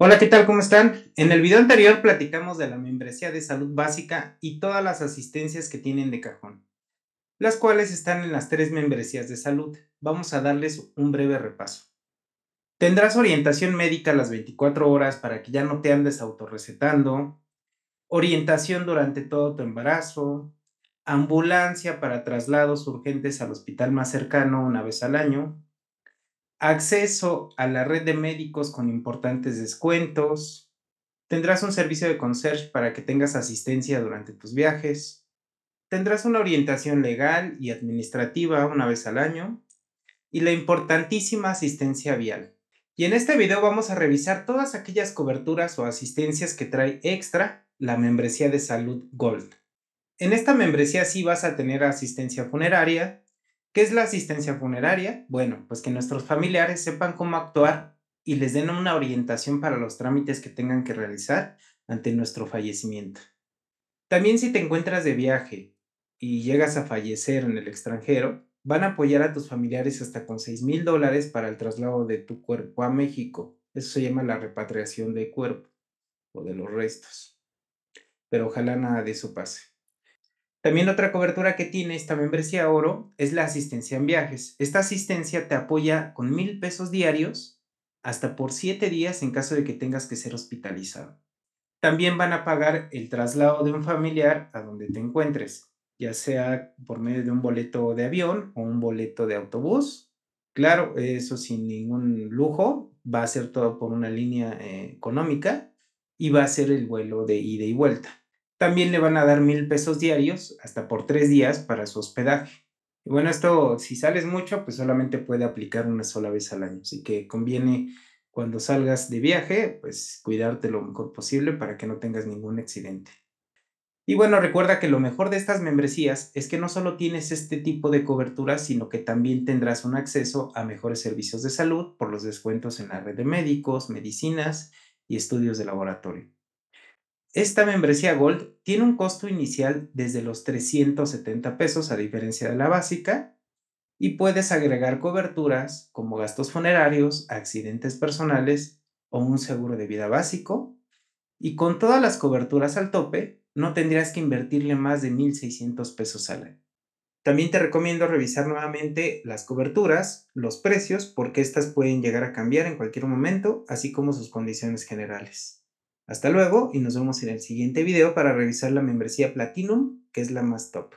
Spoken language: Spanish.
Hola, ¿qué tal? ¿Cómo están? En el video anterior platicamos de la membresía de salud básica y todas las asistencias que tienen de cajón, las cuales están en las tres membresías de salud. Vamos a darles un breve repaso. Tendrás orientación médica las 24 horas para que ya no te andes autorrecetando, orientación durante todo tu embarazo, ambulancia para traslados urgentes al hospital más cercano una vez al año, acceso a la red de médicos con importantes descuentos, tendrás un servicio de concierge para que tengas asistencia durante tus viajes, tendrás una orientación legal y administrativa una vez al año y la importantísima asistencia vial. Y en este video vamos a revisar todas aquellas coberturas o asistencias que trae extra la membresía de salud Gold. En esta membresía sí vas a tener asistencia funeraria. ¿Qué es la asistencia funeraria? Bueno, pues que nuestros familiares sepan cómo actuar y les den una orientación para los trámites que tengan que realizar ante nuestro fallecimiento. También si te encuentras de viaje y llegas a fallecer en el extranjero, van a apoyar a tus familiares hasta con 6 mil dólares para el traslado de tu cuerpo a México. Eso se llama la repatriación de cuerpo o de los restos. Pero ojalá nada de eso pase. También otra cobertura que tiene esta membresía oro es la asistencia en viajes. Esta asistencia te apoya con mil pesos diarios hasta por siete días en caso de que tengas que ser hospitalizado. También van a pagar el traslado de un familiar a donde te encuentres, ya sea por medio de un boleto de avión o un boleto de autobús. Claro, eso sin ningún lujo, va a ser todo por una línea eh, económica y va a ser el vuelo de ida y vuelta. También le van a dar mil pesos diarios hasta por tres días para su hospedaje. Y bueno, esto si sales mucho, pues solamente puede aplicar una sola vez al año. Así que conviene cuando salgas de viaje, pues cuidarte lo mejor posible para que no tengas ningún accidente. Y bueno, recuerda que lo mejor de estas membresías es que no solo tienes este tipo de cobertura, sino que también tendrás un acceso a mejores servicios de salud por los descuentos en la red de médicos, medicinas y estudios de laboratorio. Esta membresía Gold tiene un costo inicial desde los 370 pesos a diferencia de la básica y puedes agregar coberturas como gastos funerarios, accidentes personales o un seguro de vida básico. Y con todas las coberturas al tope, no tendrías que invertirle más de 1.600 pesos al año. También te recomiendo revisar nuevamente las coberturas, los precios, porque estas pueden llegar a cambiar en cualquier momento, así como sus condiciones generales. Hasta luego y nos vemos en el siguiente video para revisar la membresía Platinum, que es la más top.